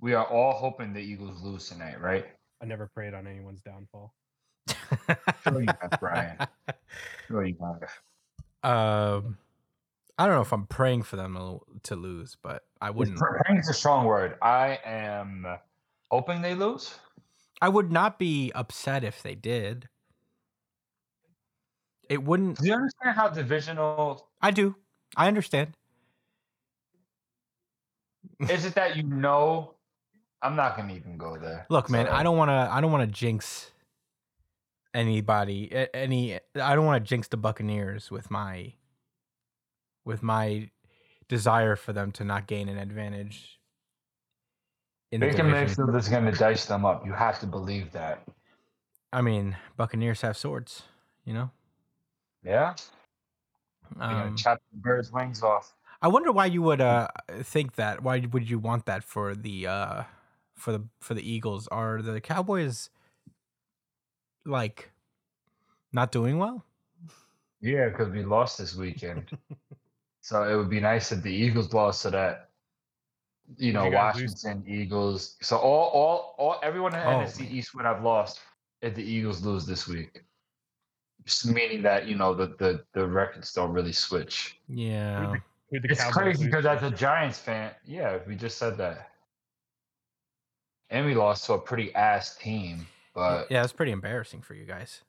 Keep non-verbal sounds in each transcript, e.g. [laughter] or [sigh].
we are all hoping the Eagles lose tonight, right? I never prayed on anyone's downfall. Sure you have, Brian. Sure you have. um, I don't know if I'm praying for them to- to lose, but I wouldn't. Praying is a strong word. I am hoping they lose. I would not be upset if they did. It wouldn't. Do you understand how divisional I do. I understand. is it that you know? I'm not gonna even go there. Look, man, I don't want to. I don't want to jinx anybody. Any. I don't want to jinx the Buccaneers with my with my desire for them to not gain an advantage. In the Baker division. Mayfield is gonna dice them up. You have to believe that. I mean, Buccaneers have swords. You know. Yeah. Um, chop the bird's wings off. I wonder why you would uh think that. Why would you want that for the uh for the for the Eagles? Are the Cowboys like not doing well? Yeah, because we lost this weekend. [laughs] so it would be nice if the Eagles lost so that you know you guys lose- Washington Eagles. So all all all everyone in the Oh, NFC man. East would have lost if the Eagles lose this week. Just meaning that you know the the the records don't really switch. Yeah. It's crazy because to? as a Giants fan, yeah, we just said that. And we lost to a pretty ass team. But yeah, it's pretty embarrassing for you guys.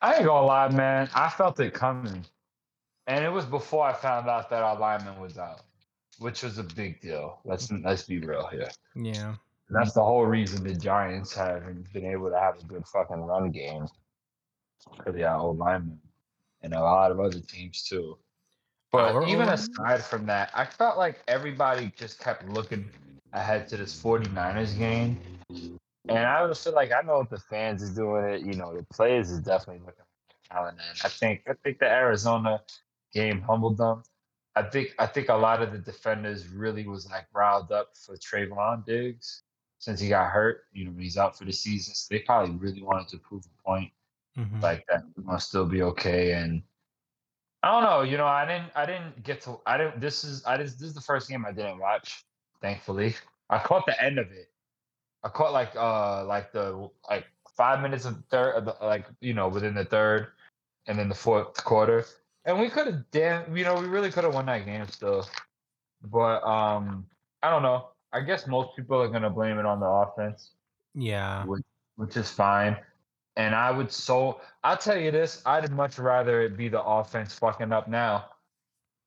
I ain't gonna lie, man. I felt it coming. And it was before I found out that our lineman was out, which was a big deal. Let's let's be real here. Yeah. That's the whole reason the Giants haven't been able to have a good fucking run game. Because yeah, old linemen. And a lot of other teams too. But even aside from that, I felt like everybody just kept looking ahead to this 49ers game. And I just feel like I know what the fans is doing it. You know, the players is definitely looking. And I think I think the Arizona game humbled them. I think I think a lot of the defenders really was like riled up for Trevon Diggs since he got hurt. You know, he's out for the season. So they probably really wanted to prove a point Mhm. like that we must still be okay. And I don't know, you know, I didn't I didn't get to I didn't this is I just this is the first game I didn't watch, thankfully. I caught the end of it. I caught like uh like the like five minutes of third of the, like you know within the third and then the fourth quarter. And we could have damn you know, we really could have won that game still. But um I don't know. I guess most people are gonna blame it on the offense Yeah. which, which is fine. And I would so I'll tell you this, I'd much rather it be the offense fucking up now.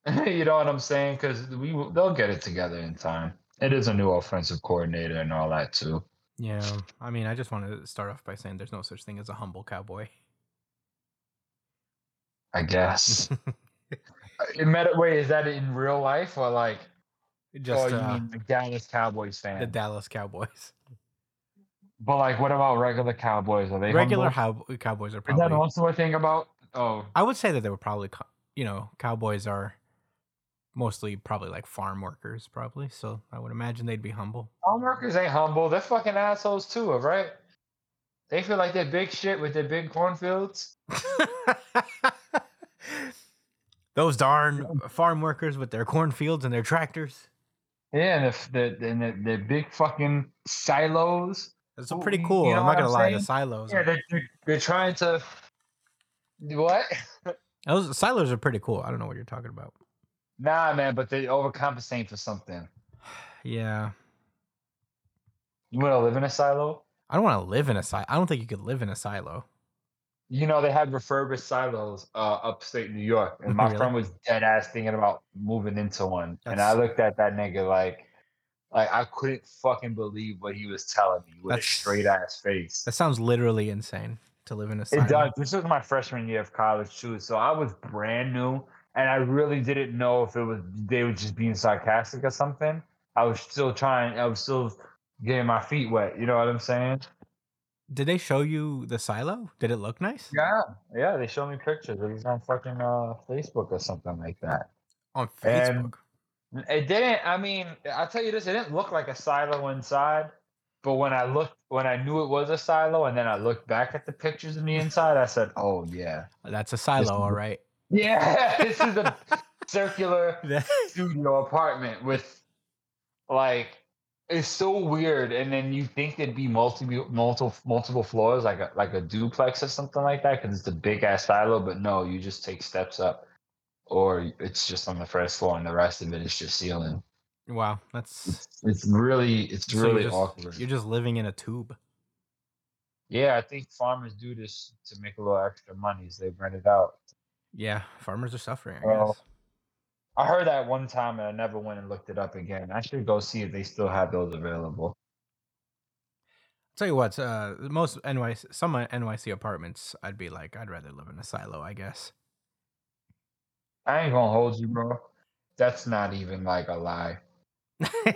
[laughs] you know what I'm saying? Because we they'll get it together in time. It is a new offensive coordinator and all that too. Yeah. I mean, I just want to start off by saying there's no such thing as a humble cowboy. I guess. [laughs] in meta, wait, is that in real life or like? just oh, you uh, mean the Dallas Cowboys fan? the Dallas Cowboys. but like, what about regular Cowboys? Are they Regular humble? how- Cowboys are probably? Is that also a thing about? Oh, I would say that they were probably, you know, Cowboys are mostly probably like farm workers, probably. So I would imagine they'd be humble. Farm workers ain't humble. They're fucking assholes too, right? They feel like they're big shit with their big cornfields. [laughs] Those darn farm workers with their cornfields and their tractors. Yeah, and the, the, and the, the big fucking silos. It's pretty cool. you know I'm not gonna I'm lie. The silos, Yeah, they're, they're trying to. What? [laughs] those silos are pretty cool. I don't know what you're talking about. Nah, man, but they overcompensate for something. [sighs] Yeah, You want to live in a silo? I don't want to live in a silo. I don't think you could live in a silo. You know, they had refurbished silos uh, upstate New York, and my Really? friend was dead ass thinking about moving into one. And I looked at that nigga like, like I couldn't fucking believe what he was telling me with That's- a straight ass face. That sounds literally insane to live in a silo. It does. This was my freshman year of college too, so I was brand new, and I really didn't know if it was they were just being sarcastic or something. I was still trying. I was still getting my feet wet. You know what I'm saying? Did they show you the silo? Did it look nice? Yeah, yeah. They showed me pictures. It was on fucking uh, Facebook or something like that. On And- Facebook. It didn't. I mean, I'll tell you this. It didn't look like a silo inside. But when I looked, when I knew it was a silo, and then I looked back at the pictures on the inside, I said, "Oh yeah, That's a silo, all right. Yeah. [laughs] This is a circular [laughs] studio apartment with like it's so weird. And then you think there'd be multiple multiple multiple floors, like a like a duplex or something like that, because it's a big ass silo. But no, you just take steps up, or it's just on the first floor, and the rest of it is just ceiling. Wow, that's It's, it's really it's so you're really just, awkward. You're just living in a tube. Yeah, I think farmers do this to make a little extra money. So they rent it out. Yeah, farmers are suffering. I Well, guess. I heard that one time and I never went and looked it up again. I should go see if they still have those available. tell you what, uh, most NYC, some NYC apartments, I'd be like, I'd rather live in a silo. I guess. I ain't gonna hold you, bro. That's not even like a lie.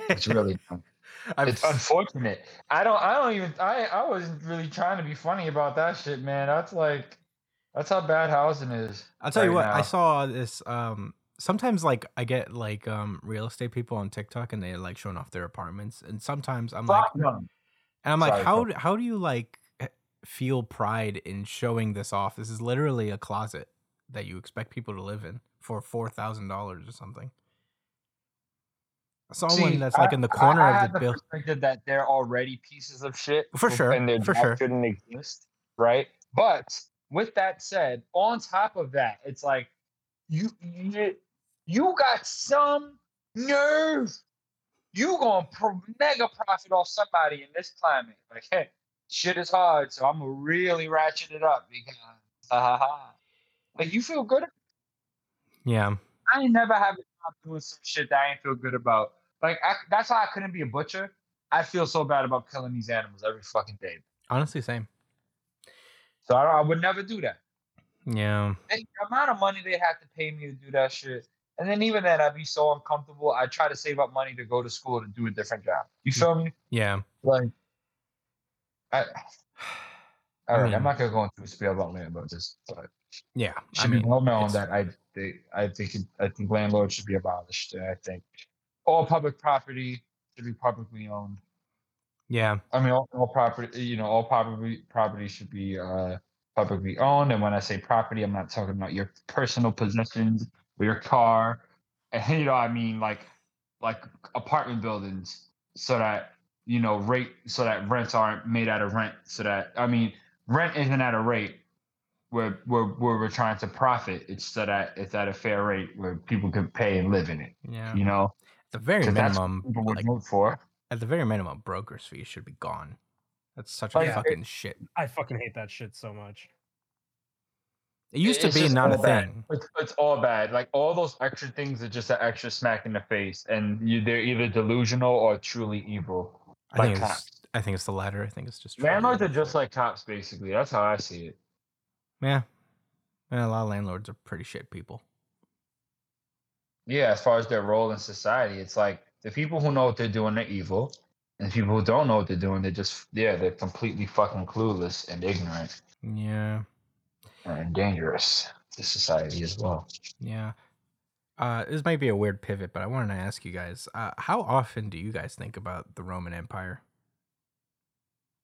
It's really. [laughs] It's unfortunate. I don't I don't even I I wasn't really trying to be funny about that shit, man. That's like that's how bad housing is. I'll tell you right what, I saw this. Um, sometimes like I get like um real estate people on TikTok and they're like showing off their apartments, and sometimes I'm like, them. and I'm like, Sorry, how how do you like feel pride in showing this off? This is literally a closet that you expect people to live in for four thousand dollars or something. I saw one that's like I- in the corner I of have the building. perspective that they're already pieces of shit For sure, and they're for sure. shouldn't exist, right? But with that said, on top of that, it's like you you, you got some nerve. You gonna pro- mega profit off somebody in this climate. Like, hey, shit is hard, so I'm gonna really ratchet it up because ha ha ha. Like you feel good. Yeah, I ain't never have a job doing some shit that I ain't feel good about. Like I, that's why I couldn't be a butcher. I feel so bad about killing these animals every fucking day. honestly, same. So I, I would never do that. Yeah, Hey, the amount of money they have to pay me to do that shit, and then even then I'd be so uncomfortable. I try to save up money to go to school to do a different job. You feel me? yeah. Like, I. [sighs] I All right, mean- I'm not gonna go into a spiel about land about this, but Yeah, it I mean, be well known that I think I think I think landlords should be abolished. And I think all public property should be publicly owned. Yeah, I mean, all, all property, you know, all property property should be uh, publicly owned. And when I say property, I'm not talking about your personal possessions or your car. [laughs] And you know, I mean like like apartment buildings, so that you know rate, so that rents aren't made out of rent. So that I mean, rent isn't at a rate where where where we're trying to profit. It's so that it's at a fair rate where people can pay and live in it. yeah. You know, the very 'Cause that's what minimum, people would like, vote for. At the very minimum, brokers' fees should be gone. That's such Oh, a yeah, it- fucking shit. I fucking hate that shit so much. It used to be just not a bad. thing. It's, it's all bad. Like all those extra things are just an extra smack in the face, and you, they're either delusional or truly evil. I like think it's. I think it's the latter. I think it's just truly Landlords are just like cops, basically. That's how I see it. yeah. Yeah, a lot of landlords are pretty shit people. Yeah, as far as their role in society, it's like the people who know what they're doing, they're evil, and the people who don't know what they're doing, they're just yeah, they're completely fucking clueless and ignorant Yeah, and dangerous to society as well. yeah. Uh, this might be a weird pivot, but I wanted to ask you guys: uh, How often do you guys think about the Roman Empire?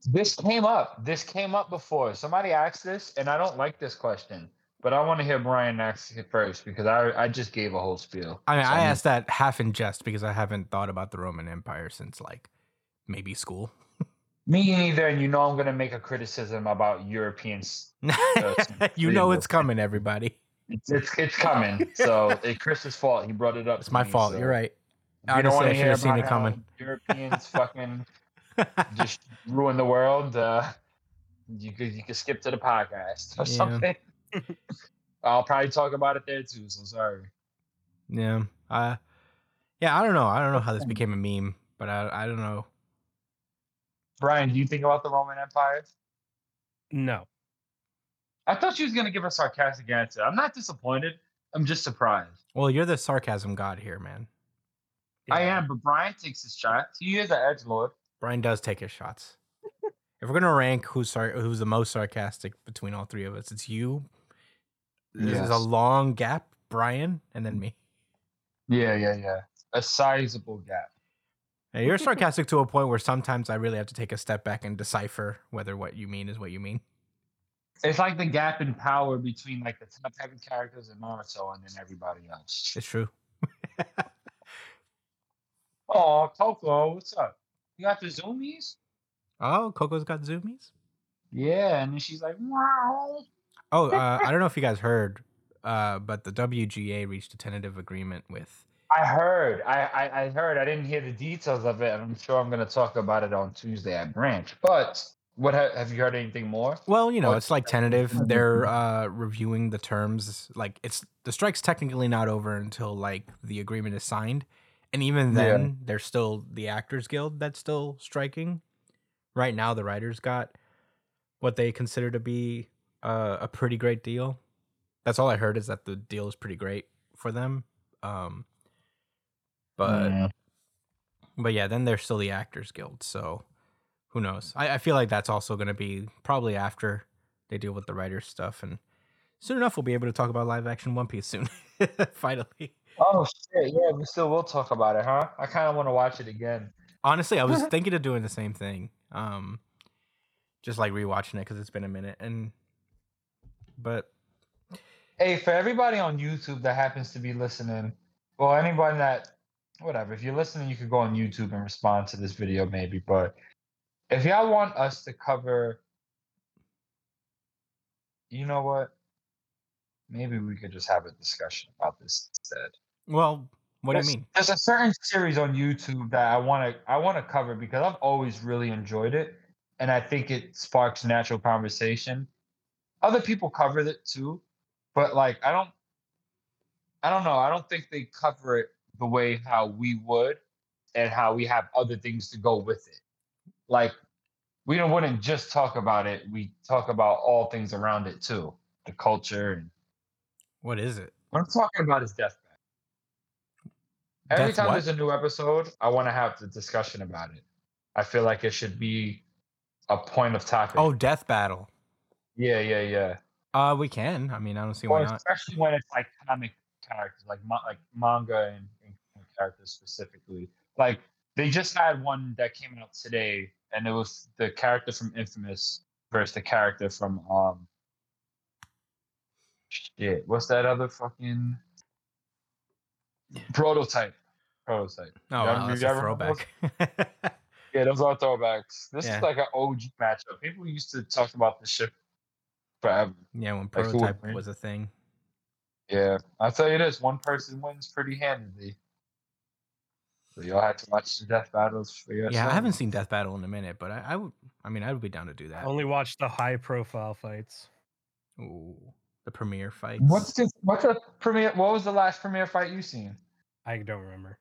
This came up. This came up before. Somebody asked this, and I don't like this question, but I want to hear Brian ask it first because I I just gave a whole spiel. I mean, So I asked that half in jest because I haven't thought about the Roman Empire since like maybe school. [laughs] Me neither, and you know I'm gonna make a criticism about Europeans. [laughs] you know it's coming, everybody. It's it's, it's coming. So it's Chris's fault. He brought it up. It's to my me, fault. so You're right. you don't wanna should hear have seen about it coming. Europeans [laughs] fucking just ruin the world. Uh, you could you could skip to the podcast or Yeah. something. I'll probably talk about it there too. So sorry. Yeah. Uh yeah, I don't know. I don't know how this became a meme, but I I don't know. Brian, do you think about the Roman Empire? No. I thought she was gonna give a sarcastic answer. I'm not disappointed. I'm just surprised. Well, you're the sarcasm god here, man. I am, but Brian takes his shots. He is an edge lord. Brian does take his shots. if we're gonna rank who's sar- who's the most sarcastic between all three of us, it's you. This is a long gap, Brian, and then me. Yeah, yeah, yeah. A sizable gap. Yeah, you're sarcastic to a point where sometimes I really have to take a step back and decipher whether what you mean is what you mean. It's like the gap in power between like the top heavy characters in Naruto and then everybody else. It's true. [laughs] Oh, Coco, what's up? You got the zoomies? Oh, Coco's got zoomies. Yeah, and then she's like, wow. Oh, [laughs] uh, I don't know if you guys heard, uh, but the WGA reached a tentative agreement with. I heard. I, I I heard. I didn't hear the details of it, and I'm sure I'm going to talk about it on Tuesday at Branch. But what ha- have you heard anything more? Well, you know, it's like tentative. They're uh, reviewing the terms. Like, it's the strike's technically not over until like the agreement is signed, and even Yeah. then, there's still the Actors Guild that's still striking. Right now, the writers got what they consider to be uh, a pretty great deal. That's all I heard is that the deal is pretty great for them. Um, but Mm, but yeah, then there's still the Actors Guild. So who knows? I, I feel like that's also going to be probably after they deal with the writers stuff, and soon enough we'll be able to talk about live action One Piece soon. [laughs] Finally, oh shit! Yeah, we still will talk about it, huh? I kind of want to watch it again. honestly, I was [laughs] thinking of doing the same thing. Um, just like rewatching it because it's been a minute, and but Hey, for everybody on YouTube that happens to be listening, well, anybody that, whatever, if you're listening, you could go on YouTube and respond to this video, maybe. But if y'all want us to cover, you know what? Maybe we could just have a discussion about this instead. well, what do you mean? There's a certain series on YouTube that I want to I want to cover because I've always really enjoyed it, and I think it sparks natural conversation. Other people cover it too, but like I don't, I don't know. I don't think they cover it the way how we would, and how we have other things to go with it. Like we don't wouldn't just talk about it. We talk about all things around it too, the culture and What is it? what I'm talking about is death. Every Death time what? there's a new episode, I want to have the discussion about it. I feel like it should be a point of topic. Oh, Death Battle. Yeah, yeah, yeah. Uh, we can. I mean, I don't see why not. especially when it's like comic characters, like ma- like manga and, and characters specifically. Like they just had one that came out today, and it was the character from Infamous versus the character from um. Shit, what's that other fucking prototype? Prototype. Oh, wow, that's a throwback. [laughs] Yeah, those are throwbacks. This Yeah. is like an OG matchup. People used to talk about this shit forever. yeah, when Like, who prototype win? was a thing. Yeah, I'll tell you this: one person wins pretty handily. So you'll have to watch the death battles for yourself. Yeah, I haven't seen Death Battle in a minute, but I, I would. I mean, I would be down to do that. Only watch the high profile fights. Ooh, the premiere fights. What's the what's the premiere? What was the last premiere fight you seen? I don't remember.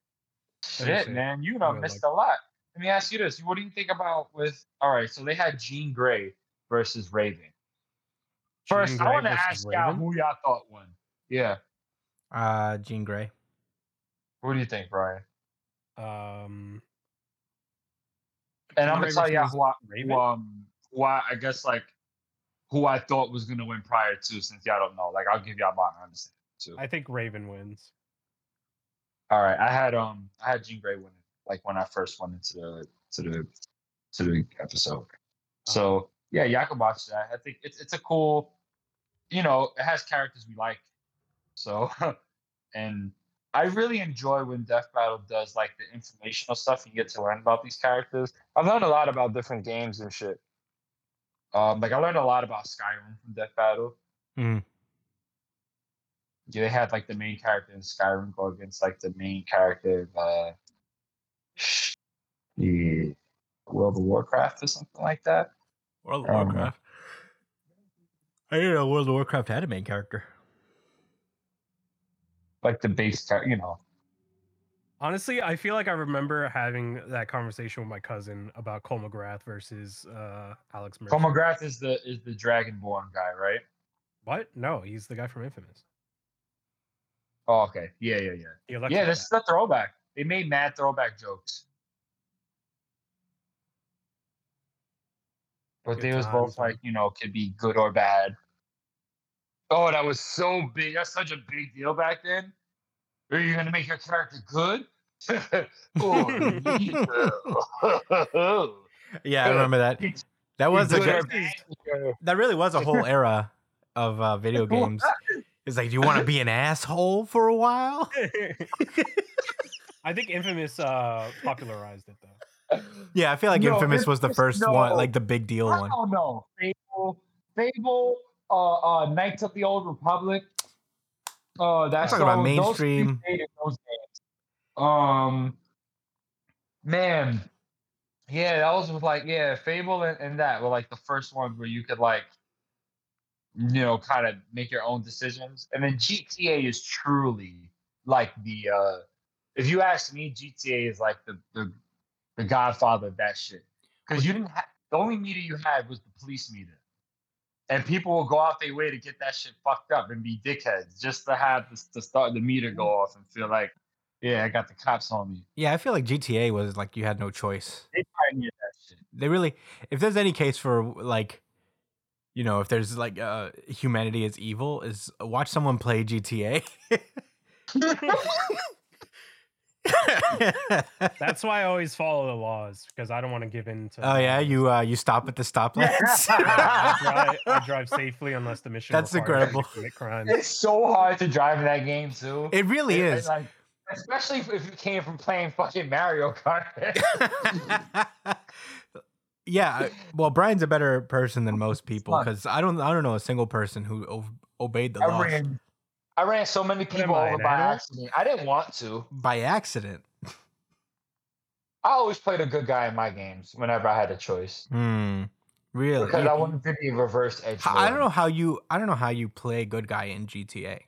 Shit, man, you me know look. missed a lot. Let me ask you this: What do you think about with? All right, so they had Jean Grey versus Raven. First, Jean I want to ask y'all who y'all thought won. Yeah, Uh, Jean Grey. what do you think, Brian? Um, And Jean I'm gonna Grey tell y'all who I, who, um, who I, I guess like who I thought was gonna win prior to, since y'all don't know. Like, I'll give y'all my understanding too. I think Raven wins. All right, I had um, I had Jean Grey winning, like when I first went into the to the to the episode. So yeah, y'all can watch that. I think it's it's a cool, you know, it has characters we like. So, [laughs] and I really enjoy when Death Battle does like the informational stuff. You get to learn about these characters. I've learned a lot about different games and shit. Um, like I learned a lot about Skyrim from Death Battle. Mhm. Yeah, they had like the main character in Skyrim go against like the main character of uh, [sighs] the World of Warcraft or something like that. World of Um, Warcraft. I didn't know World of Warcraft had a main character. Like the base, char- you know. Honestly, I feel like I remember having that conversation with my cousin about Cole McGrath versus uh, Alex Mercer. Cole McGrath is the is the Dragonborn guy, right? What? No, he's the guy from Infamous. Oh, okay. Yeah, yeah, yeah. The Electric Yeah, guy. this is a throwback. They made mad throwback jokes. But Good they was both like, you know, could be good or bad. Oh, that was so big. That's such a big deal back then. Are you gonna make your character good? [laughs] or evil? [laughs] Yeah, I remember that. That was a Good or joke. bad? That really was a whole era of uh, video [laughs] games. It's like, do you want to be an asshole for a while? I think Infamous uh, popularized it though. Yeah, I feel like No, Infamous was the first no. one, like the big deal I one. don't know. Fable, Fable, uh, uh, Knights of the Old Republic. Uh, that's talking about mainstream. those games. Um, man, yeah, that was with like yeah, Fable and, and that were like the first ones where you could like, you know, kind of make your own decisions. And then GTA is truly like the uh if you ask me, GTA is like the the, the godfather of that shit. Because you didn't have the only meter you had was the police meter. And people will go out their way to get that shit fucked up and be dickheads just to have this to start the meter go off and feel like, yeah, I got the cops on me. Yeah, I feel like GTA was like you had no choice. They pioneered that shit. They really, if there's any case for like, you know, if there's like uh, humanity is evil, is watch someone play GTA. [laughs] [laughs] That's why I always follow the laws because I don't want to give in to. oh yeah, you uh, you stop at the stoplights. [laughs] [laughs] I, drive, I drive safely unless the mission. That's requires me to incredible. Commit crimes. It's so hard to drive in that game too. it really It- is. Like, especially if if you came from playing fucking Mario Kart. [laughs] yeah, well, Brian's a better person than most people because I don't I don't know a single person who o- obeyed the I laws ran, I ran so many people I, over by animal? accident. I didn't want to. by accident. I always played a good guy in my games whenever I had a choice Hmm. Really? because You- I wanted to be reverse edge. H- I don't know how you I don't know how you play good guy in GTA.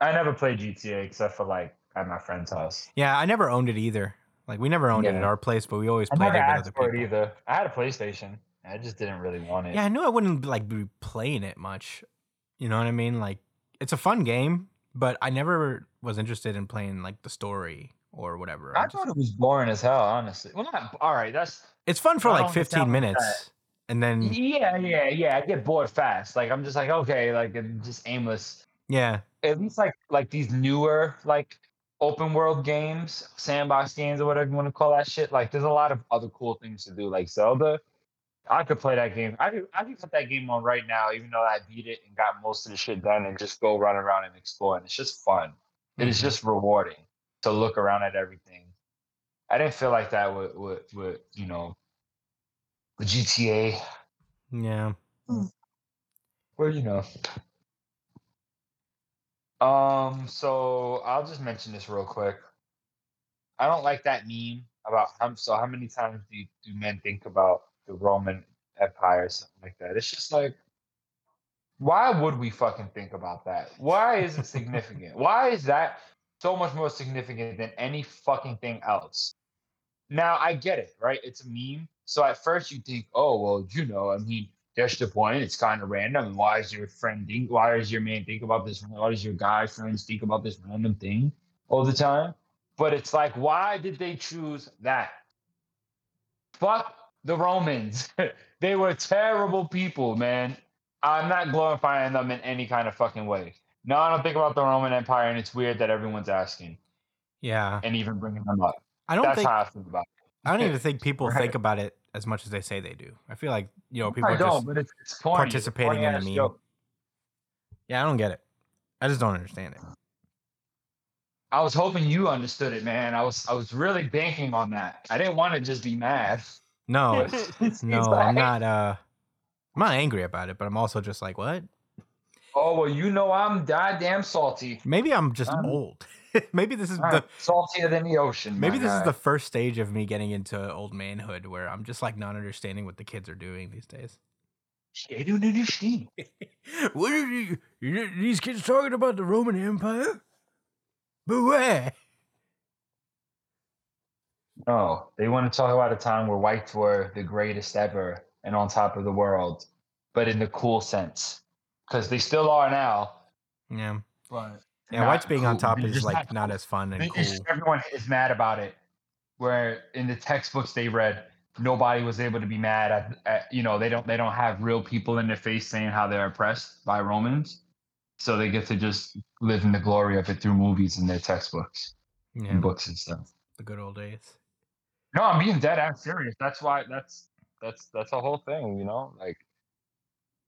I never played GTA except for like at my friend's house. Yeah, I never owned it either. Like we never owned it at our place, but we always I played never it with asked other for people. it either. I had a PlayStation. I just didn't really want it. Yeah, I knew I wouldn't like be playing it much. You know what I mean? Like it's a fun game, but I never was interested in playing like the story or whatever. I I just- thought it was boring as hell, honestly. Well, not all right. That's it's fun for I like 15 minutes, and then yeah, yeah, yeah. I get bored fast. Like I'm just like okay, like I'm just aimless. yeah, At least like like these newer like open world games, sandbox games or whatever you want to call that shit. Like there's a lot of other cool things to do, like Zelda. I could play that game. I could I could put that game on right now, even though I beat it and got most of the shit done, and just go run around and explore. And it's just fun. It is Mhm. just rewarding to look around at everything. I didn't feel like that with with, with you know the GTA. yeah. Well, you know. Um, so I'll just mention this real quick. I don't like that meme about how so how many times do you, do men think about the Roman Empire or something like that? It's just like why would we fucking think about that? Why is it significant? [laughs] why is that so much more significant than any fucking thing else? Now I get it, right? It's a meme. So at first you think, oh well, you know, I mean, that's the point. It's kind of random. Why is your friend think? Why is your man think about this? Why does your guy friends think about this random thing all the time? But it's like, why did they choose that? Fuck the Romans. [laughs] they were terrible people, man. I'm not glorifying them in any kind of fucking way. No, I don't think about the Roman Empire, and it's weird that everyone's asking Yeah. and even bringing them up. I don't That's think how I think about it. I don't even think [laughs] people Right. think about it as much as they say they do. I feel like, you know, people I are just it's, it's corny. It's participating in the meme. joke. Yeah, I don't get it. I just don't understand it. I was hoping you understood it, man. I was I was really banking on that. I didn't want to just be mad. No, It's [laughs] no, like, I'm not uh I'm not angry about it, but I'm also just like, what? Oh well, you know I'm goddamn salty. Maybe I'm just Um, old. [laughs] maybe this is I'm the saltier than the ocean. maybe my this is the first stage of me getting into old manhood where I'm just like not understanding what the kids are doing these days. I don't understand. [laughs] what are you, you these kids talking about the Roman Empire? But where? No, they want to talk about a time where whites were the greatest ever and on top of the world, but in the cool sense, because they still are now. Yeah. But Yeah, whites being on top is like not cool. as fun and cool. everyone is mad about it. Where in the textbooks they read, nobody was able to be mad at, at you know they don't they don't have real people in their face saying how they're oppressed by Romans, so they get to just live in the glory of it through movies and their textbooks Yeah, and books and stuff. the good old days. No, I'm being dead ass serious. That's why that's that's that's a whole thing, you know. Like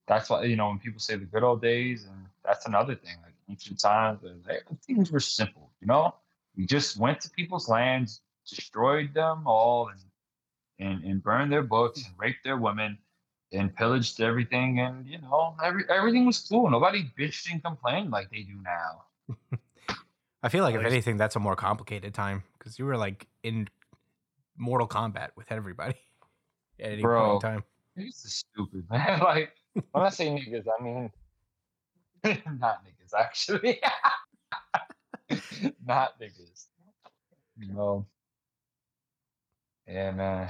that's why you know when people say the good old days, and that's another thing. Like ancient times, and they, things were simple, you know. We just went to people's lands, destroyed them all, and and, and burned their books and raped their women and pillaged everything and you know every, everything was cool nobody bitched and complained like they do now [laughs] I feel like At if anything, that's a more complicated time because you were like in Mortal Kombat with everybody [laughs] at any point in time. niggas is stupid man [laughs] like when i say niggas i mean [laughs] not niggas actually not niggas no yeah man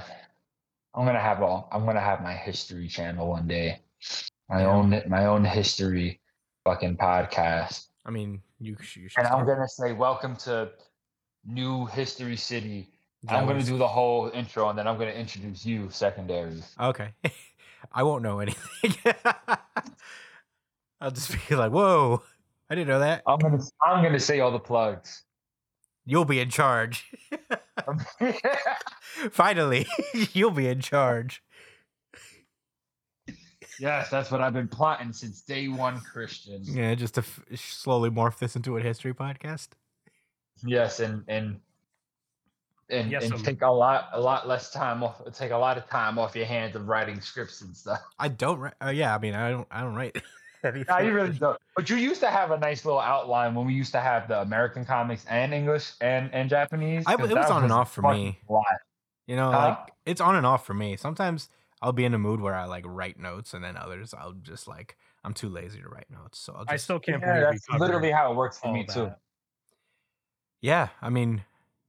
i'm gonna have all i'm gonna have my history channel one day my Yeah. own my own history fucking podcast I mean, you, you should. and I'm gonna say welcome to New History City. I'm gonna do the whole intro, and then I'm gonna introduce you secondary. Okay. [laughs] I won't know anything. [laughs] I'll just be like, "Whoa, I didn't know that." I'm gonna I'm gonna say all the plugs. You'll be in charge. [laughs] Finally, you'll be in charge. yes, that's what I've been plotting since day one, Christian. Yeah, just to f- slowly morph this into a history podcast. Yes, and and and, Yes, and take a lot a lot less time off. Take a lot of time off your hands of writing scripts and stuff. I don't. Write, uh, yeah, I mean, I don't. I don't write. [laughs] anything. No, you really don't. But you used to have a nice little outline when we used to have the American comics and English and and Japanese. I- it was that on and off for me. a lot. You know, Huh? like it's on and off for me. Sometimes I'll be in a mood where I like write notes, and then others I'll just like I'm too lazy to write notes. So I'll just I still can't Yeah, believe that's literally how it works for all me too. yeah. I mean,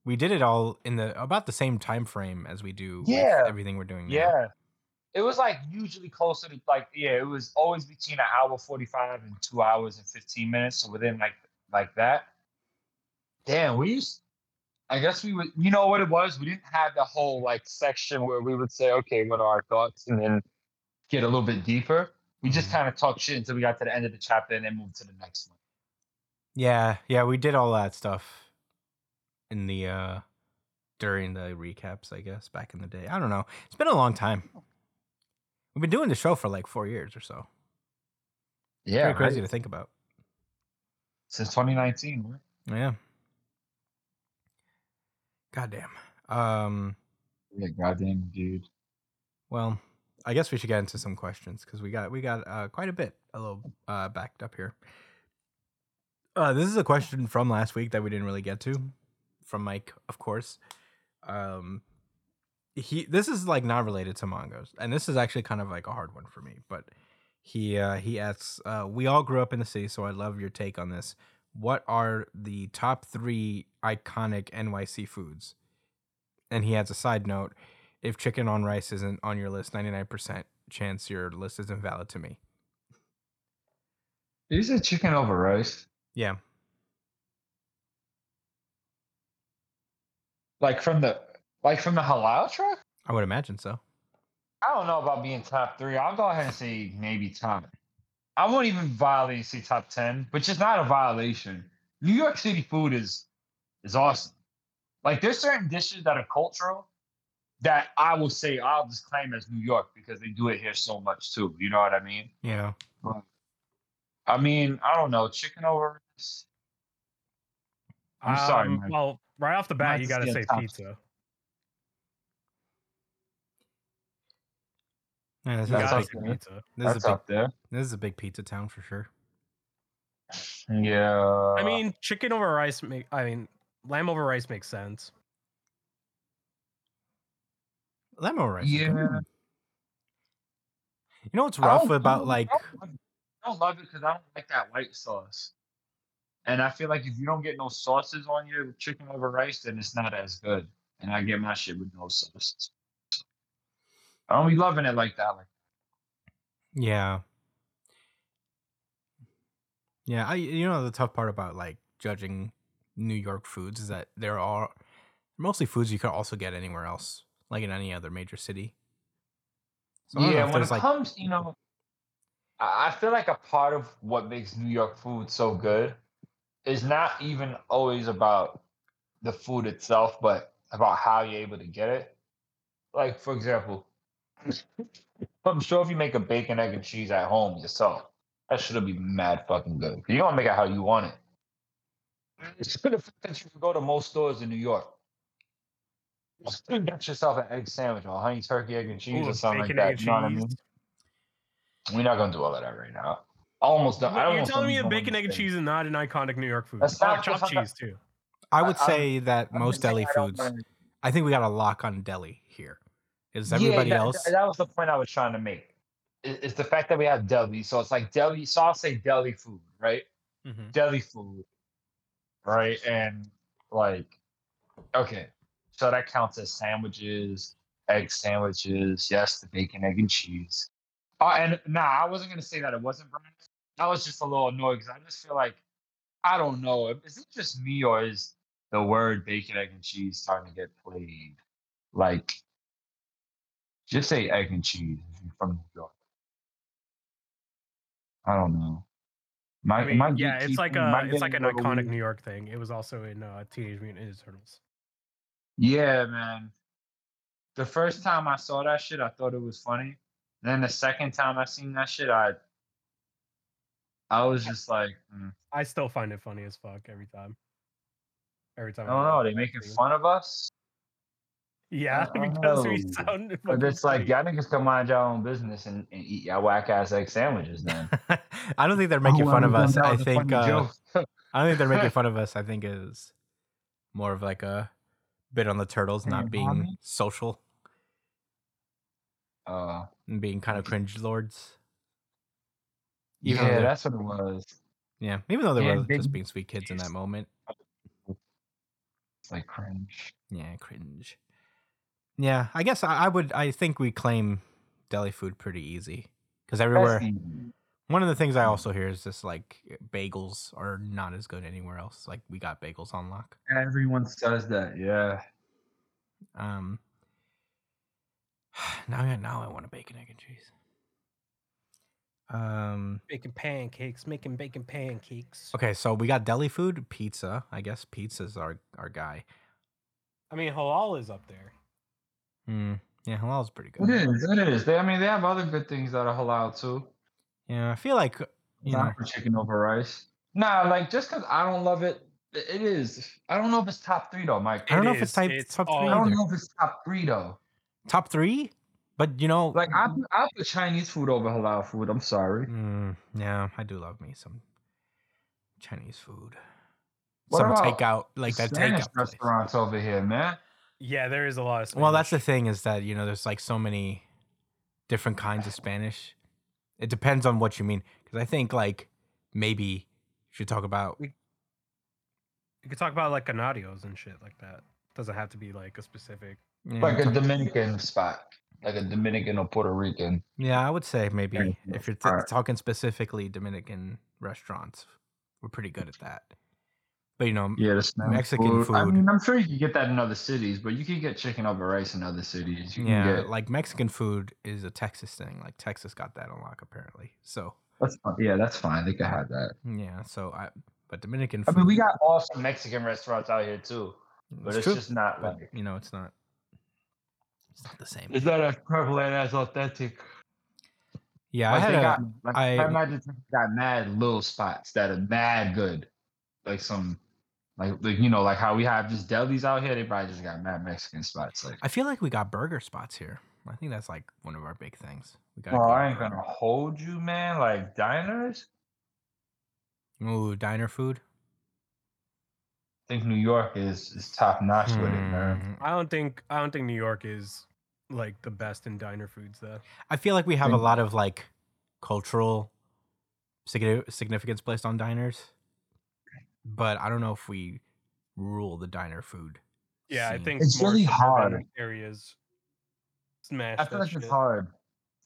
we did it all in the about the same time frame as we do. with Yeah. everything we're doing. Now. Yeah. It was like usually closer to like yeah, it was always between an hour forty five and two hours and fifteen minutes. So within like like that. Damn, we used I guess we would you know what it was? We didn't have the whole like section where we would say, okay, what are our thoughts? And then get a little bit deeper. We just Mhm. kind of talked shit until we got to the end of the chapter and then moved to the next one. Yeah, yeah, we did all that stuff in the uh during the recaps, I guess, back in the day. I don't know. It's been a long time. We've been doing the show for like four years or so. Yeah. Pretty crazy right? to think about. Since 2019, right? Yeah. Goddamn. Um. Yeah, goddamn dude. Well, I guess we should get into some questions because we got we got uh, quite a bit a little uh, backed up here. Uh, this is a question from last week that we didn't really get to, from Mike, of course. Um, he this is like not related to mangas, and this is actually kind of like a hard one for me. But he uh, he asks, uh, "We all grew up in the city, so I'd love your take on this. What are the top three iconic NYC foods?" And he adds a side note if chicken on rice isn't on your list, 99% chance your list is invalid to me. You said chicken over rice. Yeah. Like from the like from the halal truck? I would imagine so. I don't know about being top three. I'll go ahead and say maybe top. I won't even violate and say top ten, which is not a violation. New York City food is is awesome. Like there's certain dishes that are cultural that I will say I'll just claim as New York because they do it here so much too. You know what I mean? Yeah. I mean, I don't know, chicken over. I'm sorry, Um, man. Well, right off the bat, Mine's you got to say top. pizza. Yeah, this, You is, a That's big, up there. pizza. this, is That's a big, up there. this is a big pizza town for sure. Yeah. I mean, chicken over rice make. I mean, lamb over rice makes sense. Lamb over rice. is good. Yeah. You know what's rough about like don't love it. I don't love it because I don't like that white sauce. And I feel like if you don't get no sauces on your chicken over rice, then it's not as good. And I get my shit with no sauces. I don't be loving it like that. Like Yeah. Yeah, I you know the tough part about like judging New York foods is that there are mostly foods you could also get anywhere else, like in any other major city. So I don't know yeah, when it like comes, you know, I feel like a part of what makes New York food so good is not even always about the food itself, but about how you're able to get it. Like, for example, [laughs] I'm sure if you make a bacon, egg, and cheese at home yourself, that should be mad fucking good. You're gonna make it how you want it. It's good that you can go to most stores in New York. Get yourself an egg sandwich or a honey turkey, egg and cheese, Ooh, or something like that. You know what I mean? We're not gonna do all of that right now. Almost done. You're almost telling me don't that bacon, egg, and cheese is not an iconic New York food. That's Oh, not chopped just like a- cheese too. I would I- I'm- say that I'm most deli I foods. wanna- I think we got a lock on deli here. Is Yeah, everybody that, else? That was the point I was trying to make. It's the fact that we have deli, so it's like deli. So I'll say deli food, right? Mhm. Deli food, right? And like, okay, so that counts as sandwiches, egg sandwiches. Yes, the bacon, egg, and cheese. Oh, and nah, I wasn't gonna say that it wasn't brand. I was just a little annoyed because I just feel like I don't know. Is it just me or is the word bacon, egg, and cheese starting to get played? Like, just say egg and cheese if you're from New York. I don't know. My, I mean, my yeah, it's like a it's like an iconic weird. New York thing. It was also in uh, Teenage Mutant Ninja Turtles. Yeah, man. The first time I saw that shit, I thought it was funny. Then the second time I seen that shit, I I was just like, mm, I still find it funny as fuck every time. Every time. I don't know. watch They making fun of us, Yeah, I [laughs] because we sound. but it's like y'all niggas come mind your own business and, and eat y'all whack ass egg sandwiches. Then [laughs] [laughs] I don't think they're making fun of us. I think uh. I don't think they're making fun of us. I think is more of like a bit on the turtles not being social uh, and being kind of cringe lords. Yeah, Even though they're- that's what it was. Yeah, even though they Yeah, were big just being sweet kids in that moment. It's like cringe. Yeah, cringe. Yeah, I guess I, I would. I think we claim deli food pretty easy because everywhere. One of the things I Mm. also hear is just like bagels are not as good anywhere else. Like we got bagels on lock. Everyone says that. Yeah. Um. [sighs] Now, now I want a bacon, egg, and cheese. Um. making pancakes, making bacon pancakes. Okay, so we got deli food, pizza. I guess pizza's our our guy. I mean, halal is up there. Hmm. Yeah, halal's pretty good. is. It is. They, I mean, they have other good things that are halal too. Yeah, I feel like you Not know. for chicken over rice. Nah, like just because I don't love it, it is. I don't know if it's top three though, Mike. I don't It know if it's type It's top three I don't either. know if it's top three though. Top three, but you know, Like I, put- I put Chinese food over halal food. I'm sorry. Mm, yeah, I do love me some Chinese food. What some takeout, like that Spanish takeout place. restaurants over here, man. Yeah, there is a lot of. Well, that's the thing is that you know there's like so many different kinds of Spanish. It depends on what you mean, because I think like maybe you should talk about you could talk about like canarios and shit like that. Doesn't have to be like a specific. yeah, Like a Dominican spot, like a Dominican or Puerto Rican. yeah, I would say maybe Yeah, if you're t- alright. talking specifically Dominican restaurants, we're pretty good at that. But you know, Yeah, Mexican I food. mean, I'm sure you can get that in other cities, but you can get chicken over rice in other cities. You can yeah, get like Mexican food is a Texas thing. Like Texas got that on lock apparently. So that's fine. Yeah, that's fine. They can have that. yeah, so I but Dominican I mean, we got awesome Mexican restaurants out here too, but it's true, just not like you know, it's not. It's not the same. it's not as prevalent as authentic. Yeah, I Like had they a, got, like, I- I imagine they got mad little spots that are mad good, like some, like like you know, like how we have just delis out here. They probably just got mad Mexican spots. Like, I feel like we got burger spots here. I think that's like one of our big things. We got. oh, I ain't gonna hold you, man. Like diners. Ooh, diner food. I think New York is is top notch with it, man. Hmm. I don't think. I don't think New York is like the best in diner foods though. I feel like we have a lot of like cultural significance placed on diners, but I don't know if we rule the diner food. Yeah, I think It's really hard. areas smash. I feel that like it's hard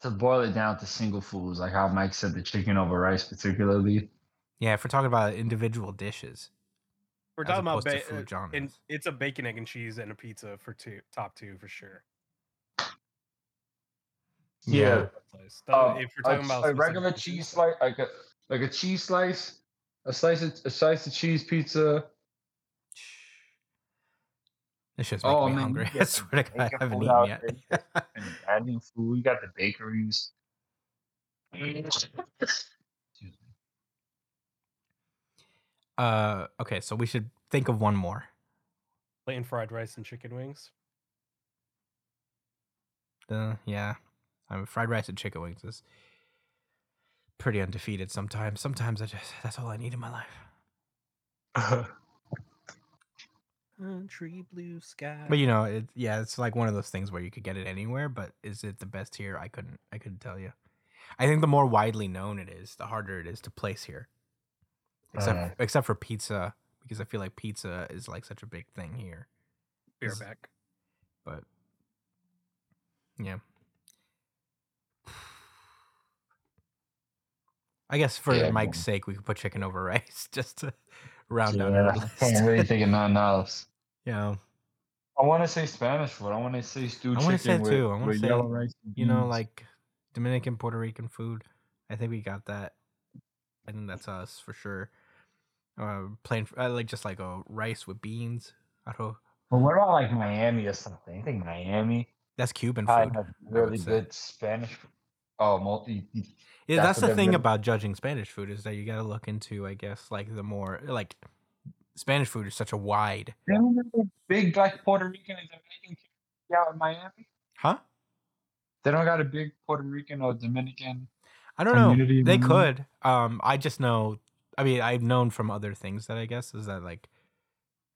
to boil it down to single foods, like how Mike said the chicken over rice, particularly. Yeah, if we're talking about individual dishes, We're talking about opposed ba- food uh, and it's a bacon, egg, and cheese and a pizza for two, top two for sure. Yeah. Place. Um, if we're a, talking about a regular cheese slice, like a like a cheese slice, a slice of a slice of cheese pizza. this shit's making Oh, me man, hungry. [laughs] I get swear to God, I haven't eaten yet. there. And Italian food, you got the bakeries. [laughs] Excuse me. Uh, okay, so we should think of one more. plain fried rice and chicken wings. Uh, yeah. I mean, fried rice and chicken wings is pretty undefeated sometimes. Sometimes I just that's all I need in my life. [laughs] Country blue sky. But you know, it yeah, it's like one of those things where you could get it anywhere, but is it the best here? I couldn't I couldn't tell you. I think the more widely known it is, the harder it is to place here. Except Uh. except for pizza, because I feel like pizza is like such a big thing here. Beer back. But yeah. I guess for Yeah, Mike's man. sake, we could put chicken over [laughs] rice just to round down Yeah, our I list. can't really think of nothing else. you know, I want to say Spanish food. I want to say stewed I wanna chicken say with, too. I wanna say, yellow rice. you know, like Dominican, Puerto Rican food. I think we got that. I think that's us for sure. Uh, plain, uh, like just like a rice with beans. I don't. But what about like Miami or something? I think Miami That's Cuban food. really good Spanish. Oh, multi. Yeah, That's that's, the thing really- about judging Spanish food is that you got to look into, I guess, like the more like Spanish food is such a wide, They don't have a big like Puerto Rican and Dominican out in Miami. huh? They don't got a big Puerto Rican or Dominican. I don't know. They could. Um, I just know. I mean, I've known from other things that I guess is that like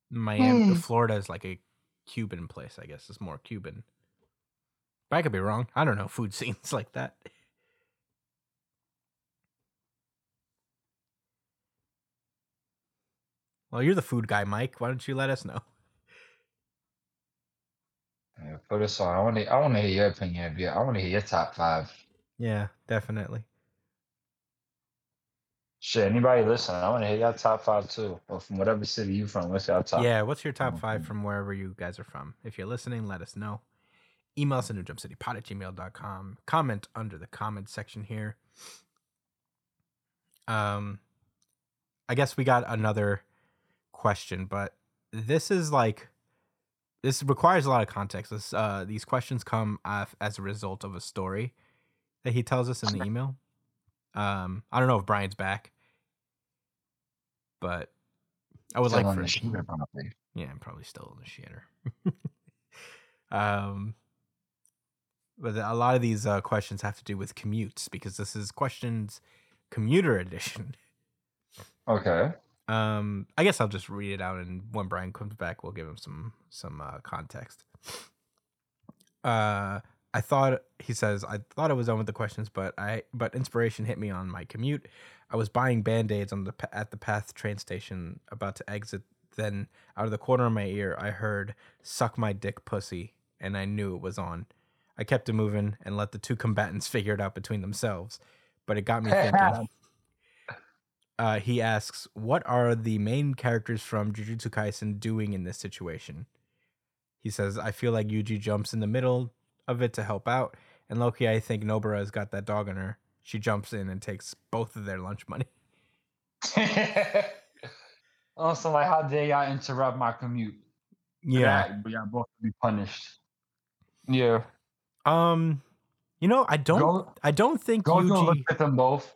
Miami, Hmm. Florida is like a Cuban place. I guess it's more Cuban. But I could be wrong. I don't know food [laughs] scenes like that. Well, you're the food guy, Mike. Why don't you let us know? Yeah, put us on. I want to. I want to hear your opinion. Yeah, I want to hear your top five. Yeah, definitely. Shit, anybody listening, I want to hear your top five too, or from whatever city you from. What's your top? Yeah, what's your top five from wherever you guys are from? If you're listening, let us know. Email us at newjumpcitypod at gmail.com. Comment under the comment section here. Um, I guess we got another question, but this is like this requires a lot of context. This, uh, these questions come af- as a result of a story that he tells us in the [laughs] email. Um, I don't know if Brian's back, but I would Still like for the shooter, probably. yeah, I'm probably still in the shitter. [laughs] um, but a lot of these uh, questions have to do with commutes because this is questions commuter edition. Okay. Um, I guess I'll just read it out, and when Brian comes back, we'll give him some some uh, context. Uh, I thought he says I thought I was done with the questions, but I but inspiration hit me on my commute. I was buying band aids on the at the Path train station, about to exit. Then out of the corner of my ear, I heard "suck my dick, pussy," and I knew it was on. I kept it moving and let the two combatants [laughs] figure it out between themselves, but it got me [laughs] thinking. Uh, he asks, "What are the main characters from Jujutsu Kaisen doing in this situation?" He says, "I feel like Yuji jumps in the middle of it to help out, and Loki, I think Nobara's got that dog in her. She jumps in and takes both of their lunch money." [laughs] [laughs] also, like, how dare y'all interrupt my commute? Yeah. but y'all both be punished. Yeah. Um, you know, I don't, Go, I don't think Gojo Yuji. looks at them both.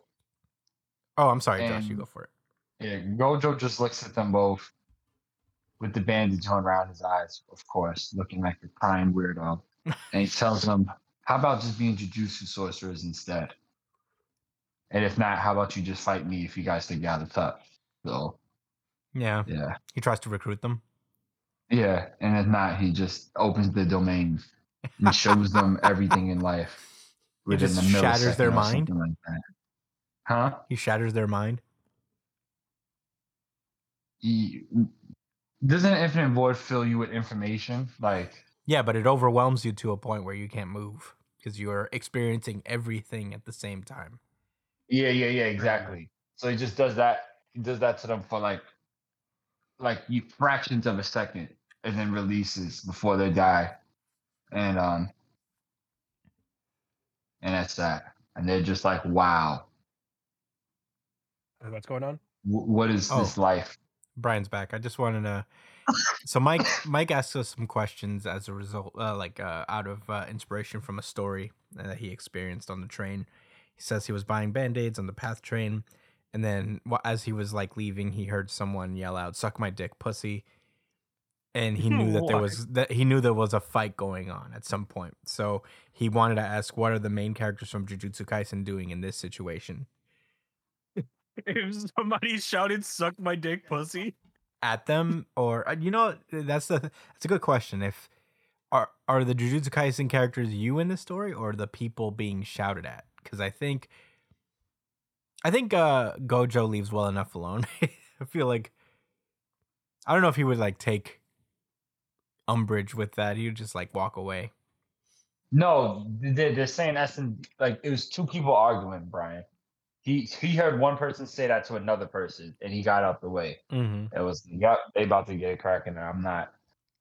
Oh, I'm sorry, Josh. You go for it. Yeah, Gojo just looks at them both with the bandage on around his eyes, of course, looking like a crying weirdo. And he tells them, How about just being Jujutsu sorcerers instead? And if not, how about you just fight me if you guys think y'all the tough? So, Yeah, yeah. he tries to recruit them. Yeah. And if not, he just opens the domain and shows them [laughs] everything in life. He just a shatters their mind? Like. Huh? He shatters their mind. He, doesn't Infinite Void fill you with information? Like, Yeah, but it overwhelms you to a point where you can't move because you are experiencing everything at the same time. Yeah, yeah, yeah, exactly. So it just does that. He does that to them for like, like you fractions of a second, and then releases before they die, and um, and that's that. And they're just like, wow, What's going on? wh- what is this Oh. life? Brian's back. I just wanted to. So Mike, Mike asked us some questions as a result, uh, like uh, out of uh, inspiration from a story that he experienced on the train. He says he was buying band aids on the Path train, and then as he was like leaving, he heard someone yell out, "Suck my dick, pussy," and he knew that there was that he knew there was a fight going on at some point. So he wanted to ask, what are the main characters from Jujutsu Kaisen doing in this situation? [laughs] If somebody shouted "suck my dick, pussy," At them, or uh, you know, that's the that's a good question. If are are the Jujutsu Kaisen characters you in the story, or the people being shouted at? Because I think, I think uh Gojo leaves well enough alone. [laughs] I feel like I don't know if he would like take umbrage with that. He would just like walk away. No, they're, saying that's like it was two people arguing, Brian. He he heard one person say that to another person, and he got out the way. Mm-hmm. It was yep, they about to get it cracking. I'm not,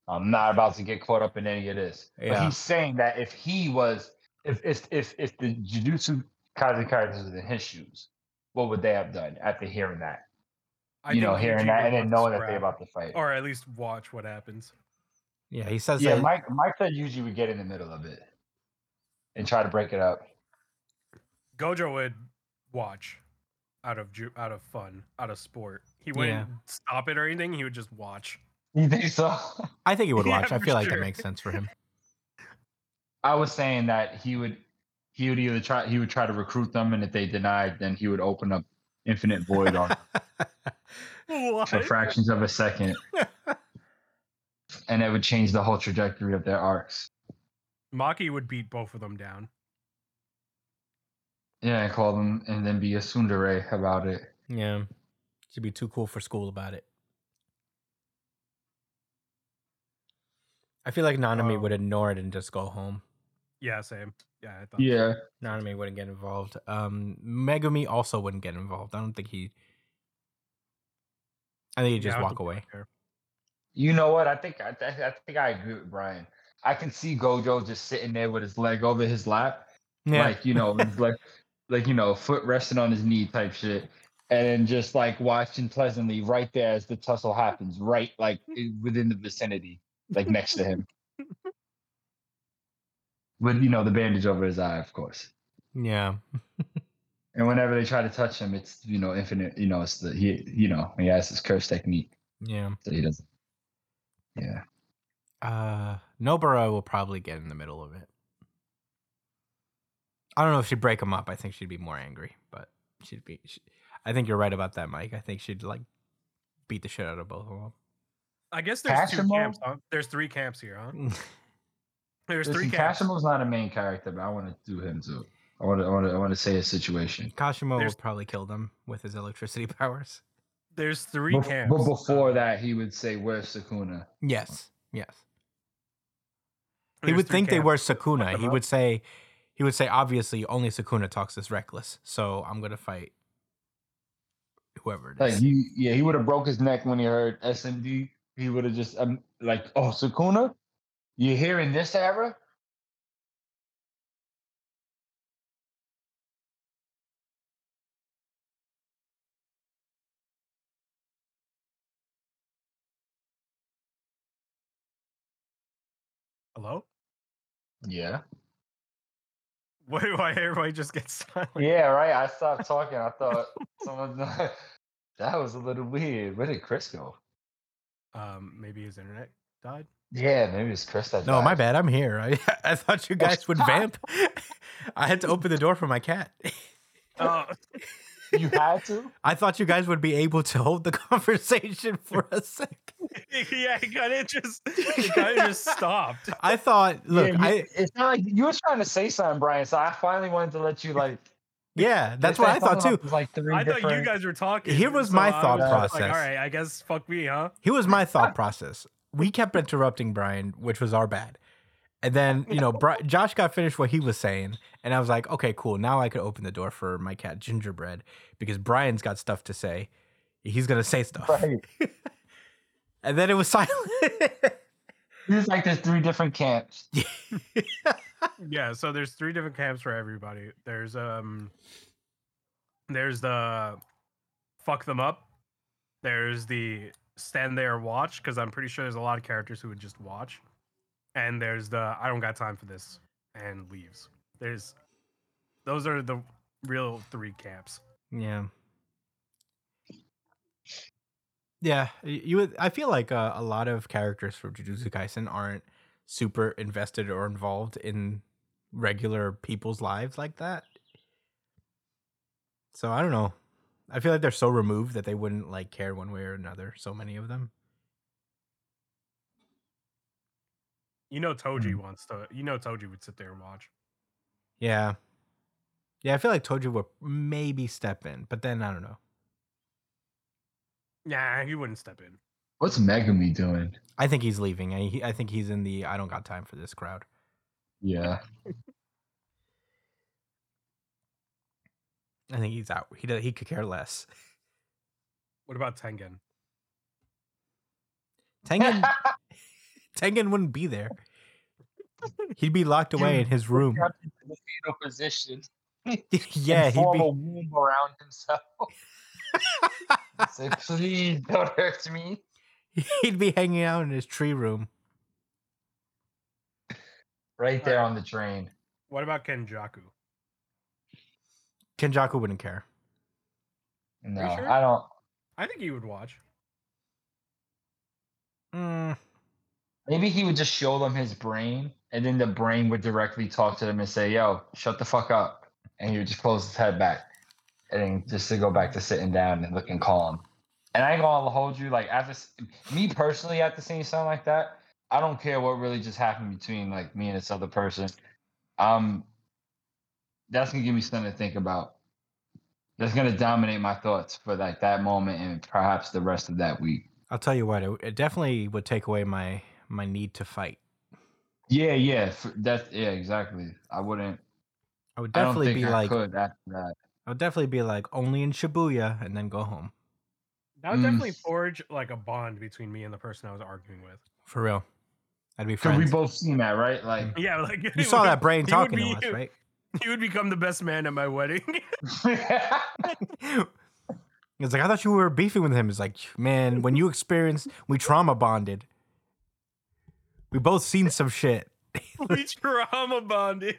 I'm not about to get caught up in any of this. But he's saying that if he was, if if if if the Jujutsu Kaisen characters was in his shoes, what would they have done after hearing that? I you know, hearing that and then want knowing that they're about to fight. or at least watch what happens. Yeah, he says yeah, that. Mike Mike said usually would get in the middle of it and try to break it up. Gojo would watch out of ju- out of fun, out of sport. He wouldn't Yeah. stop it or anything. He would just watch. [laughs] You think so? I think he would [laughs] Yeah, watch. I for feel like sure. that makes sense for him. [laughs] I was saying that he would he would either try he would try to recruit them, and if they denied, then he would open up infinite void on What? for fractions of a second, and it would change the whole trajectory of their arcs. Maki would beat both of them down. Yeah, and call them and then be a tsundere about it. yeah, should be too cool for school about it. I feel like Nanami Um, would ignore it and just go home. Yeah, same. Yeah, I thought. Yeah, Nanami wouldn't get involved. Um, Megumi also wouldn't get involved. I don't think he. I think he'd just I don't walk away. you know what? I think I, th- I think I agree with Brian. I can see Gojo just sitting there with his leg over his lap, Yeah, like you know, like [laughs] like you know, foot resting on his knee type shit, and then just like watching pleasantly right there as the tussle happens, right like [laughs] within the vicinity, like next to him, [laughs] with you know the bandage over his eye, of course. yeah, And whenever they try to touch him, it's you know infinite. You know, it's the he you know he has his curse technique, yeah. so he doesn't. Yeah, Uh, Nobara will probably get in the middle of it. I don't know if she'd break them up. I think she'd be more angry, but she'd be. She, I think you're right about that, Mike. I think she'd like beat the shit out of both of them. I guess there's two camps. Huh? There's three camps here, huh? [laughs] There's Listen, three camps. Kashimo's not a main character, but I want to do him too. I want to, I want to, I want to say his situation. Kashimo There's- will probably kill them with his electricity [laughs] powers. There's three Bef- camps. But before uh, that, he would say, "Where's Sukuna?" Yes, yes. He would three think they were Sukuna. He up. would say, he would say, obviously, only Sukuna talks this reckless. So I'm gonna fight whoever it is. Like he, yeah, he would have broke his neck when he heard SMD. He would have just, um, like, "Oh, Sukuna, you hearing this era?" Hello. Yeah, [laughs] Why? Why everybody just gets silent? yeah, right. I stopped [laughs] talking. I thought someone. [laughs] that was a little weird. Where did Chris go? Um, maybe his internet died. Yeah, maybe it's Chris that. No, my bad. I'm here. I I thought you guys would vamp. I had to open the door for my cat. Oh, You had to. [laughs] I thought you guys would be able to hold the [laughs] conversation for a second. [laughs] yeah, it kind of just, it kind of just stopped. I thought, look, Yeah, you- I it's not like you were trying to say something, Brian. So I finally wanted to let you like. yeah, that's they what I thought something too. about, Like three I thought you guys were talking. Here was so my I thought was just Like, process. All right, I guess fuck me, huh? Here was my thought process. We kept interrupting Brian, which was our bad. And then, you know, Bri- Josh got finished what he was saying. And I was like, okay, cool. Now I could open the door for my cat Gingerbread because Brian's got stuff to say. He's going to say stuff. Right. [laughs] And then it was silent. [laughs] He was like, there's three different camps. [laughs] Yeah, so there's three different camps for everybody. There's um there's the fuck them up. There's the stand there and watch because I'm pretty sure there's a lot of characters who would just watch. And there's the I don't got time for this and leaves. There's those are the real three camps. yeah. Yeah, you. Would, I feel like uh, a lot of characters from Jujutsu Kaisen aren't super invested or involved in regular people's lives like that. So I don't know. I feel like they're so removed that they wouldn't like care one way or another. So many of them. You know, Toji Mm. wants to. You know, Toji would sit there and watch. Yeah. Yeah, I feel like Toji would maybe step in, but then I don't know. Nah, he wouldn't step in. What's Megumi doing? I think he's leaving. I, I think he's in the I don't got time for this crowd. Yeah. I think he's out. He does, he could care less. What about Tengen? Tengen [laughs] Tengen wouldn't be there. [laughs] He'd be locked away in his room. Trapped the fetal position. [laughs] yeah, [laughs] he'd form be a womb around himself. Say, please don't hurt me. he'd be hanging out in his tree room. Right there on the train. What about Kenjaku? Kenjaku wouldn't care. No, sure? I don't. I think he would watch. Mm, Maybe he would just show them his brain, and then the brain would directly talk to them and say, "Yo, shut the fuck up," and he would just close his head back, and just to go back to sitting down and looking calm. And I ain't gonna hold you like after me personally after seeing something like that, I don't care what really just happened between like me and this other person. Um, that's gonna give me something to think about. That's gonna dominate my thoughts for like that moment and perhaps the rest of that week. I'll tell you what, it, it definitely would take away my my need to fight. Yeah, yeah, that's yeah, exactly. I wouldn't. I would I don't definitely think be I like could after that. I would definitely be like only in Shibuya and then go home. That would Mm. definitely forge like a bond between me and the person I was arguing with. For real. I'd be Cause friends. we both seen that, right? Like, Yeah, like you saw that [laughs] brain he would talking to us, right? [laughs] He would become the best man at my wedding. [laughs] It's like I thought you were beefing with him. It's like, man, when you experience, we trauma bonded. We both seen some shit. [laughs] we trauma bonded.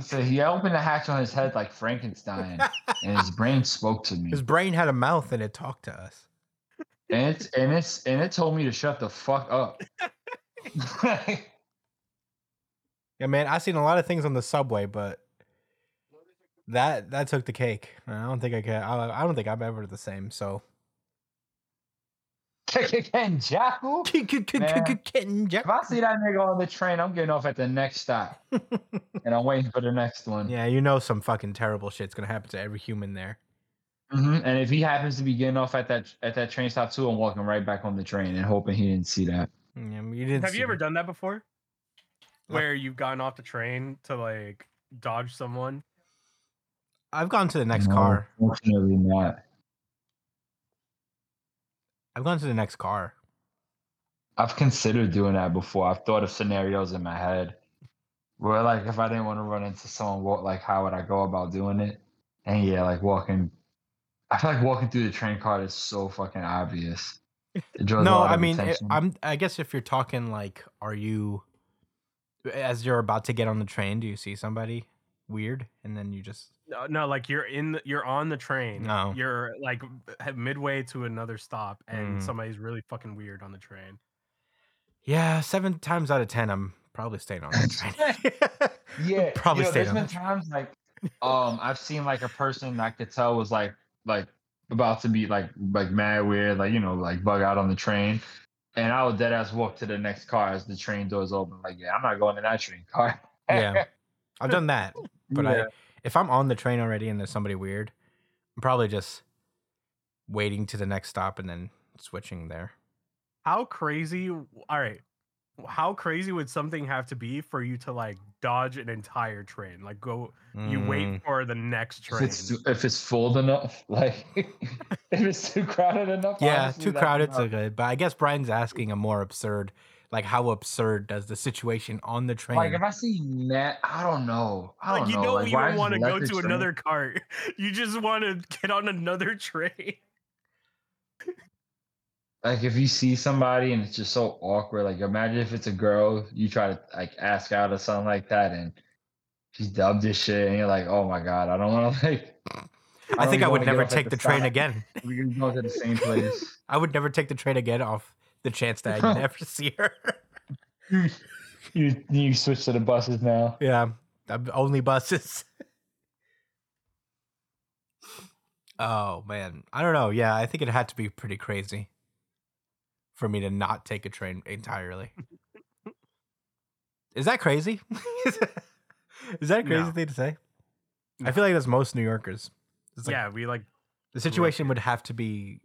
so he opened the hatch on his head like Frankenstein, and his brain spoke to me, His brain had a mouth and it talked to us. and it's and it's and it told me to shut the fuck up. [laughs] Yeah, man, I've seen a lot of things on the subway, but that that took the cake. I don't think I can. I, I don't think I'm ever the same. So, Again, Jackal. [laughs] If I see that nigga on the train, I'm getting off at the next stop, [laughs] and I'm waiting for the next one. yeah, you know some fucking terrible shit's gonna happen to every human there. Mhm, And if he happens to be getting off at that at that train stop too, I'm walking right back on the train and hoping he didn't see that. Yeah, you didn't Have see you ever me. done that before? What? Where you've gotten off the train to like dodge someone? I've gone to the next No, car. Fortunately, not. I've gone to the next car. I've considered doing that before. I've thought of scenarios in my head where, like, if I didn't want to run into someone, what, like, how would I go about doing it? And yeah, like walking. I feel like walking through the train car is so fucking obvious. It draws a No, I mean, it. I'm. I guess if you're talking like, are you, as you're about to get on the train, do you see somebody weird, and then you just No, no, like you're in, the, you're on the train. No. You're like midway to another stop, and Mm. somebody's really fucking weird on the train. yeah, seven times out of ten, I'm probably staying on the [laughs] train. [laughs] Yeah, Probably yo, stayed there's on been the train. times like, [laughs] um, I've seen like a person I could tell was like, like about to be like, like mad weird, like you know, like bug out on the train, and I would dead ass walk to the next car as the train doors open. Like, yeah, I'm not going in that train car. Yeah. I've done that, but Yeah. I if I'm on the train already and there's somebody weird, I'm probably just waiting to the next stop and then switching there. How crazy? All right. How crazy would something have to be for you to like dodge an entire train? Like go, you Mm, wait for the next If train. it's if it's full enough, [laughs] like if it's too crowded enough. Yeah, too that's crowded, so good. But I guess Brian's asking a more absurd, like how absurd does the situation on the train? Like if I see Matt, I don't know. I Like don't you know. don't like, why even just want to go to train- another cart. [laughs] You just want to get on another [laughs] train. like if you see somebody and it's just so awkward like imagine if it's a girl you try to like ask out or something like that and she's dubbed this shit and you're like oh my god i don't want to [laughs] like I don't think I would never take the train again. We're going to the same place. I would never take the train again off the chance that I'd [laughs] never see her. [laughs] you you switch to the buses now. Yeah, only buses. oh man, I don't know. Yeah, I think it had to be pretty crazy for me to not take a train entirely. Is that crazy? [laughs] Is that a crazy No. thing to say? I feel like that's most New Yorkers. It's like yeah, we like the situation would have to be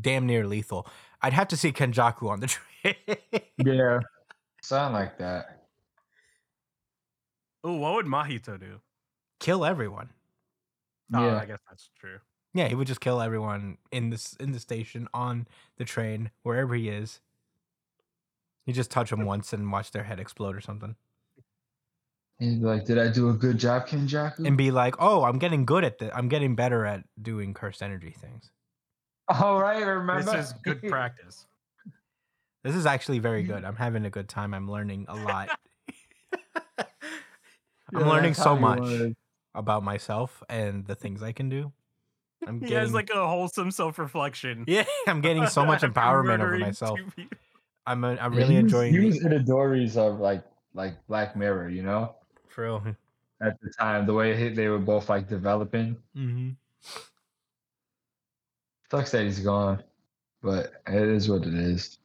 damn near lethal. I'd have to see Kenjaku on the [laughs] train. Yeah. Sound like that. Oh, what would Mahito do? Kill everyone. Oh, Yeah. I guess that's true. Yeah, he would just kill everyone in this in the station, on the train, wherever he is. You just touch them once and watch their head explode or something, He'd be like, did I do a good job, Kenjaku? and be like, "Oh, I'm getting good at the. I'm getting better at doing cursed energy things. All right, remember. This is good [laughs] practice. This is actually very good. I'm having a good time. I'm learning a lot. [laughs] I'm Yeah, learning so much wanna- about myself and the things I can do. I'm [laughs] He getting, has like a wholesome self-reflection. yeah, I'm getting so much empowerment over myself. I'm uh, I'm Yeah, really he was- enjoying He the- was Itadori's of like like Black Mirror, you know, for real. at the time the way they were both like developing. Mm-hmm. Sucks that he's gone, but it is what it is.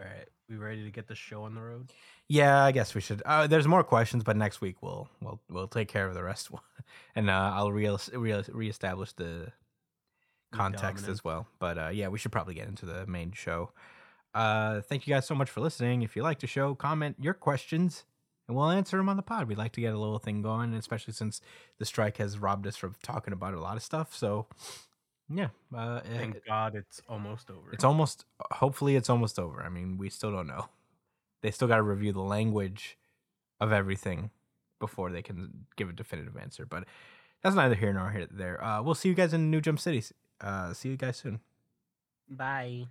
All right, we ready to get the show on the road? Yeah, I guess we should. Uh, there's more questions, but next week we'll we'll we'll take care of the rest, [laughs] and uh, I'll re re reestablish the context dominance. as well. But uh, yeah, we should probably get into the main show. Uh, thank you guys so much for listening. If you like the show, comment your questions, and we'll answer them on the pod. We'd like to get a little thing going, especially since the strike has robbed us from talking about a lot of stuff. So yeah, uh, Thank it- God it's almost over. it's almost hopefully it's almost over. I mean, we still don't know. [laughs] They still got to review the language of everything before they can give a definitive answer. But that's neither here nor here there. Uh, we'll see you guys in New Jump Cities. Uh, see you guys soon. Bye.